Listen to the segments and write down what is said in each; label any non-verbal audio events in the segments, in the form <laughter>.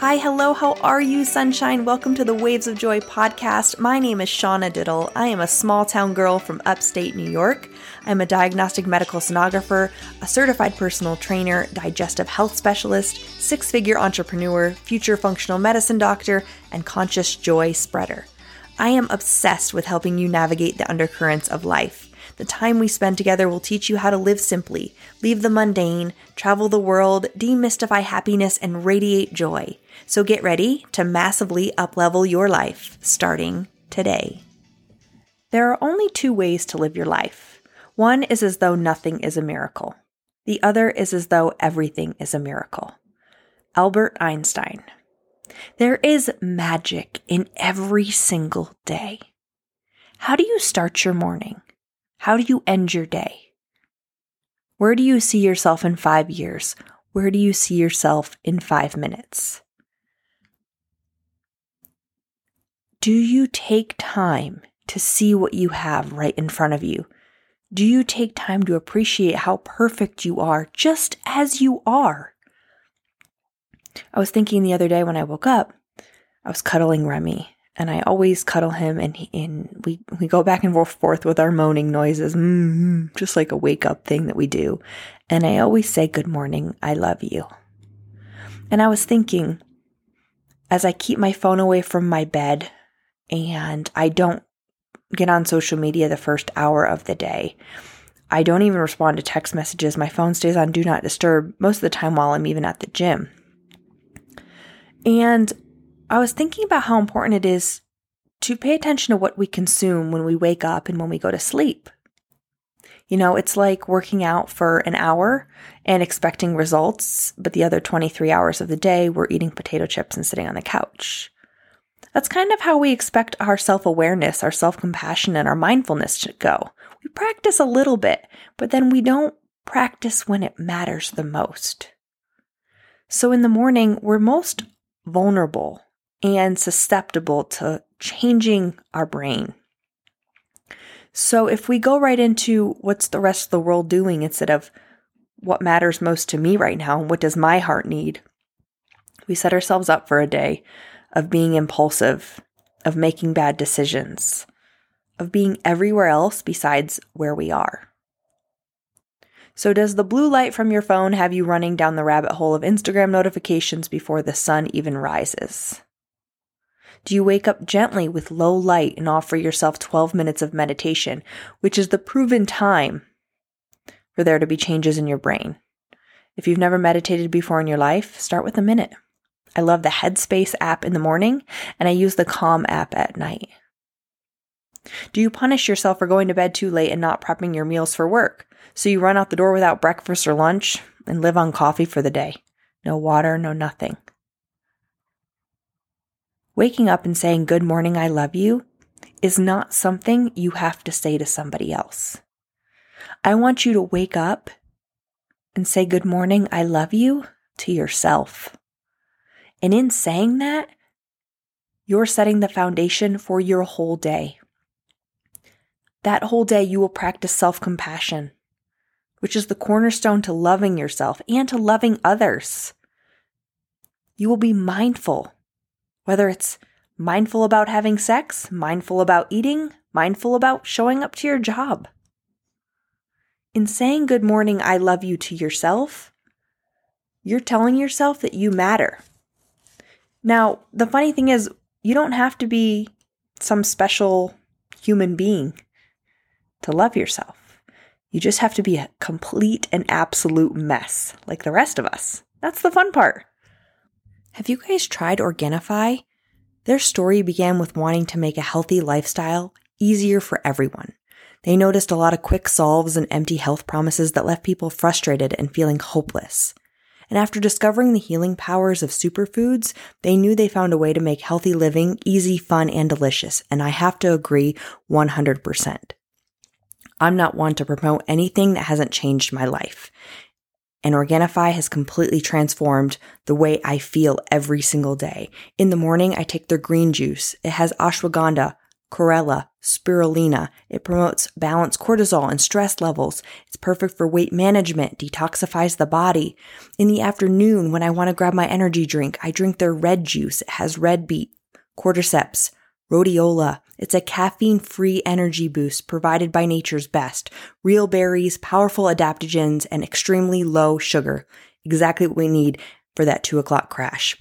Hi, hello, how are you, sunshine? Welcome to the Waves of Joy podcast. My name is Shauna Diddle. I am a small town girl from upstate New York. I'm a diagnostic medical sonographer, a certified personal trainer, digestive health specialist, six figure entrepreneur, future functional medicine doctor, and conscious joy spreader. I am obsessed with helping you navigate the undercurrents of life. The time we spend together will teach you how to live simply, leave the mundane, travel the world, demystify happiness, and radiate joy. So get ready to massively uplevel your life starting today. There are only two ways to live your life. One is as though nothing is a miracle. The other is as though everything is a miracle. Albert Einstein. There is magic in every single day. How do you start your morning? How do you end your day? Where do you see yourself in five years? Where do you see yourself in five minutes? Do you take time to see what you have right in front of you? Do you take time to appreciate how perfect you are just as you are? I was thinking the other day when I woke up, I was cuddling Remy and I always cuddle him, and he, and we we go back and forth with our moaning noises, mm-hmm, just like a wake up thing that we do. And I always say, "Good morning, I love you." And I was thinking, as I keep my phone away from my bed, and I don't get on social media the first hour of the day. I don't even respond to text messages. My phone stays on do not disturb most of the time while I'm even at the gym. And I was thinking about how important it is to pay attention to what we consume when we wake up and when we go to sleep. You know, it's like working out for an hour and expecting results, but the other 23 hours of the day, we're eating potato chips and sitting on the couch. That's kind of how we expect our self awareness, our self compassion, and our mindfulness to go. We practice a little bit, but then we don't practice when it matters the most. So in the morning, we're most vulnerable and susceptible to changing our brain. So if we go right into what's the rest of the world doing instead of what matters most to me right now and what does my heart need, we set ourselves up for a day of being impulsive, of making bad decisions, of being everywhere else besides where we are. So, does the blue light from your phone have you running down the rabbit hole of Instagram notifications before the sun even rises? Do you wake up gently with low light and offer yourself 12 minutes of meditation, which is the proven time for there to be changes in your brain? If you've never meditated before in your life, start with a minute. I love the Headspace app in the morning, and I use the Calm app at night. Do you punish yourself for going to bed too late and not prepping your meals for work? So you run out the door without breakfast or lunch and live on coffee for the day. No water, no nothing. Waking up and saying, Good morning, I love you, is not something you have to say to somebody else. I want you to wake up and say, Good morning, I love you to yourself. And in saying that, you're setting the foundation for your whole day. That whole day, you will practice self compassion, which is the cornerstone to loving yourself and to loving others. You will be mindful whether it's mindful about having sex, mindful about eating, mindful about showing up to your job. In saying good morning, I love you to yourself, you're telling yourself that you matter. Now, the funny thing is, you don't have to be some special human being to love yourself. You just have to be a complete and absolute mess, like the rest of us. That's the fun part. Have you guys tried Organifi? Their story began with wanting to make a healthy lifestyle easier for everyone. They noticed a lot of quick solves and empty health promises that left people frustrated and feeling hopeless. And after discovering the healing powers of superfoods, they knew they found a way to make healthy living easy, fun, and delicious. And I have to agree 100%. I'm not one to promote anything that hasn't changed my life and Organifi has completely transformed the way I feel every single day. In the morning, I take their green juice. It has ashwagandha, chlorella, spirulina. It promotes balanced cortisol and stress levels. It's perfect for weight management, detoxifies the body. In the afternoon, when I want to grab my energy drink, I drink their red juice. It has red beet, cordyceps, rhodiola. It's a caffeine free energy boost provided by nature's best. Real berries, powerful adaptogens, and extremely low sugar. Exactly what we need for that two o'clock crash.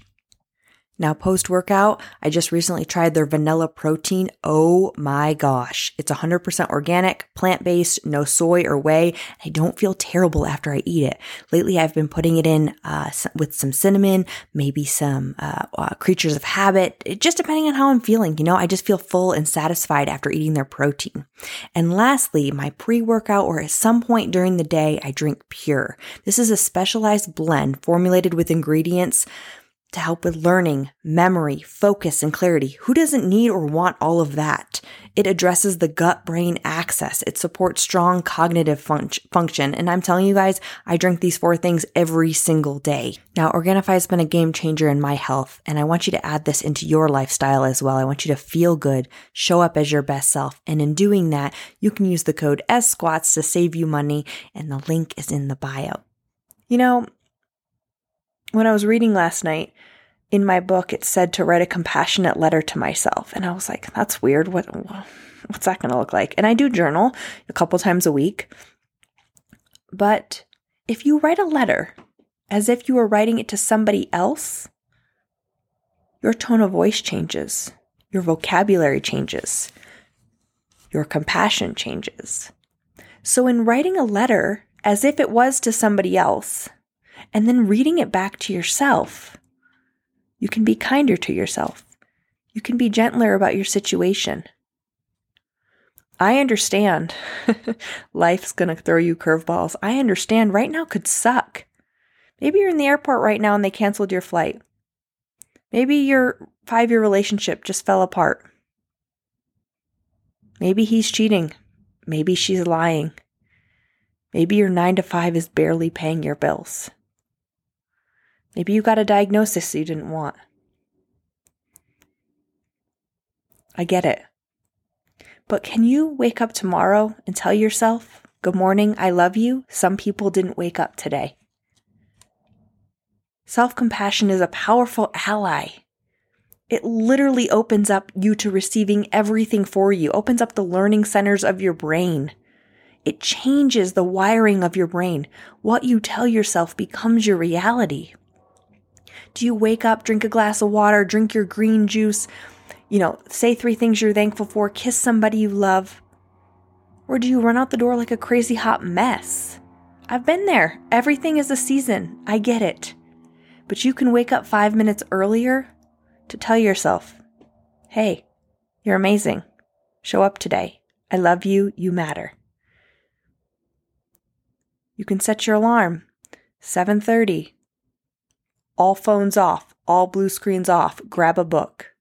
Now, post workout, I just recently tried their vanilla protein. Oh my gosh. It's 100% organic, plant based, no soy or whey. I don't feel terrible after I eat it. Lately, I've been putting it in uh, with some cinnamon, maybe some uh, uh, creatures of habit, just depending on how I'm feeling. You know, I just feel full and satisfied after eating their protein. And lastly, my pre workout or at some point during the day, I drink pure. This is a specialized blend formulated with ingredients to help with learning, memory, focus, and clarity. Who doesn't need or want all of that? It addresses the gut brain axis. It supports strong cognitive fun- function. And I'm telling you guys, I drink these four things every single day. Now, Organifi has been a game changer in my health, and I want you to add this into your lifestyle as well. I want you to feel good, show up as your best self. And in doing that, you can use the code Squats to save you money, and the link is in the bio. You know, when I was reading last night, in my book, it said to write a compassionate letter to myself. And I was like, that's weird. What, what's that going to look like? And I do journal a couple times a week. But if you write a letter as if you were writing it to somebody else, your tone of voice changes, your vocabulary changes, your compassion changes. So, in writing a letter as if it was to somebody else, and then reading it back to yourself, you can be kinder to yourself. You can be gentler about your situation. I understand <laughs> life's going to throw you curveballs. I understand right now could suck. Maybe you're in the airport right now and they canceled your flight. Maybe your five year relationship just fell apart. Maybe he's cheating. Maybe she's lying. Maybe your nine to five is barely paying your bills. Maybe you got a diagnosis you didn't want. I get it. But can you wake up tomorrow and tell yourself, Good morning, I love you? Some people didn't wake up today. Self compassion is a powerful ally. It literally opens up you to receiving everything for you, opens up the learning centers of your brain. It changes the wiring of your brain. What you tell yourself becomes your reality. Do you wake up, drink a glass of water, drink your green juice, you know, say three things you're thankful for, kiss somebody you love? Or do you run out the door like a crazy hot mess? I've been there. Everything is a season. I get it. But you can wake up five minutes earlier to tell yourself, hey, you're amazing. Show up today. I love you. You matter. You can set your alarm 7:30 all phones off, all blue screens off, grab a book.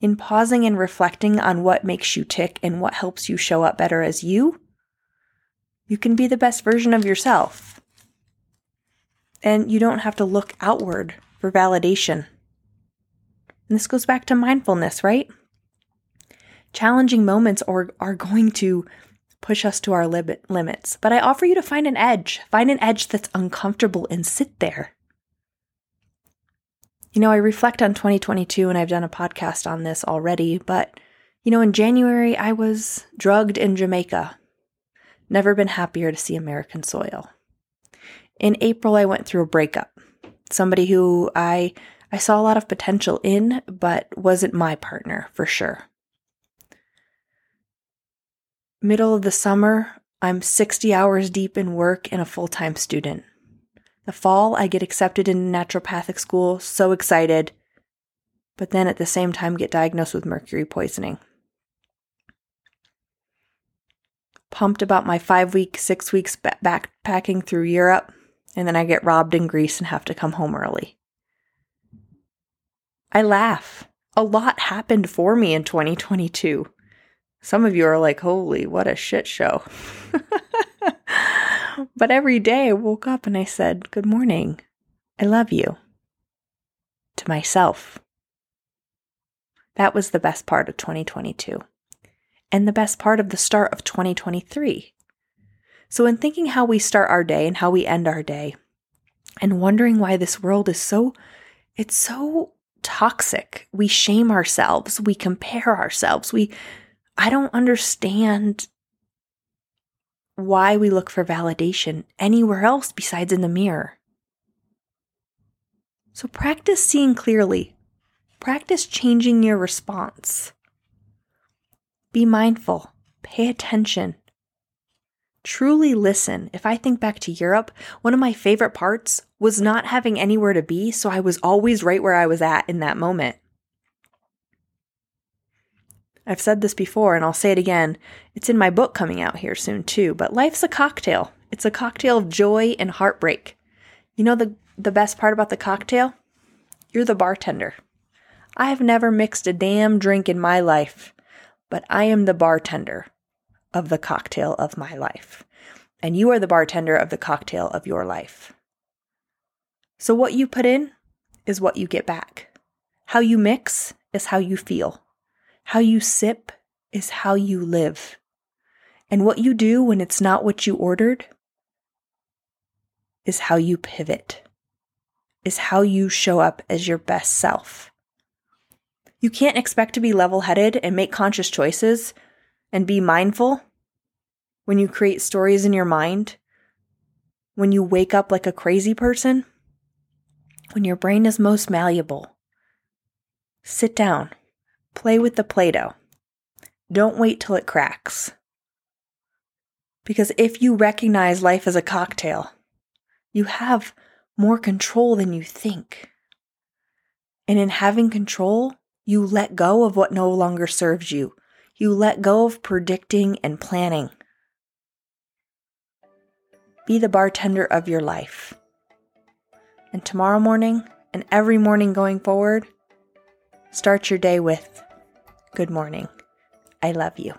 In pausing and reflecting on what makes you tick and what helps you show up better as you, you can be the best version of yourself. And you don't have to look outward for validation. And this goes back to mindfulness, right? Challenging moments are, are going to push us to our limit, limits. But I offer you to find an edge. Find an edge that's uncomfortable and sit there. You know, I reflect on 2022 and I've done a podcast on this already, but you know, in January I was drugged in Jamaica. Never been happier to see American soil. In April I went through a breakup. Somebody who I I saw a lot of potential in, but wasn't my partner for sure. Middle of the summer, I'm 60 hours deep in work and a full time student. The fall, I get accepted in naturopathic school, so excited, but then at the same time get diagnosed with mercury poisoning. Pumped about my five week, six weeks backpacking through Europe, and then I get robbed in Greece and have to come home early. I laugh. A lot happened for me in 2022. Some of you are like, holy, what a shit show. <laughs> but every day I woke up and I said, good morning. I love you. To myself. That was the best part of 2022 and the best part of the start of 2023. So, in thinking how we start our day and how we end our day, and wondering why this world is so, it's so toxic. We shame ourselves, we compare ourselves, we, I don't understand why we look for validation anywhere else besides in the mirror. So practice seeing clearly. Practice changing your response. Be mindful. Pay attention. Truly listen. If I think back to Europe, one of my favorite parts was not having anywhere to be, so I was always right where I was at in that moment. I've said this before and I'll say it again. It's in my book coming out here soon too, but life's a cocktail. It's a cocktail of joy and heartbreak. You know the the best part about the cocktail? You're the bartender. I have never mixed a damn drink in my life, but I am the bartender of the cocktail of my life. And you are the bartender of the cocktail of your life. So, what you put in is what you get back. How you mix is how you feel. How you sip is how you live. And what you do when it's not what you ordered is how you pivot, is how you show up as your best self. You can't expect to be level headed and make conscious choices and be mindful when you create stories in your mind, when you wake up like a crazy person, when your brain is most malleable. Sit down, play with the Play Doh. Don't wait till it cracks. Because if you recognize life as a cocktail, you have more control than you think. And in having control, you let go of what no longer serves you. You let go of predicting and planning. Be the bartender of your life. And tomorrow morning and every morning going forward, start your day with Good morning. I love you.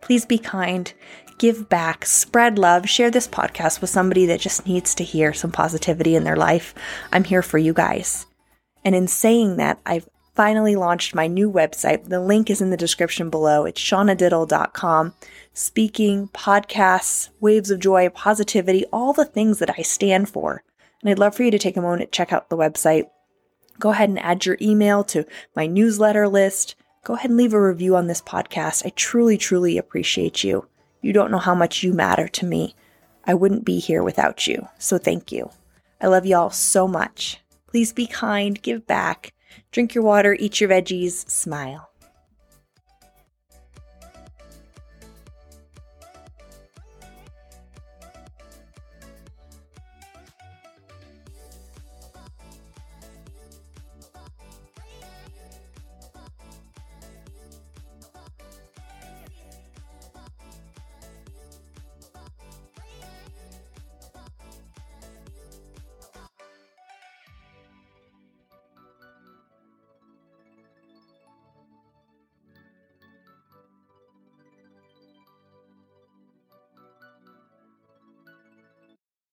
Please be kind, give back, spread love, share this podcast with somebody that just needs to hear some positivity in their life. I'm here for you guys. And in saying that, I've finally launched my new website. The link is in the description below. It's shaunadiddle.com. Speaking, podcasts, waves of joy, positivity, all the things that I stand for. And I'd love for you to take a moment, check out the website. Go ahead and add your email to my newsletter list. Go ahead and leave a review on this podcast. I truly, truly appreciate you. You don't know how much you matter to me. I wouldn't be here without you. So thank you. I love y'all so much. Please be kind, give back, Drink your water, eat your veggies, smile.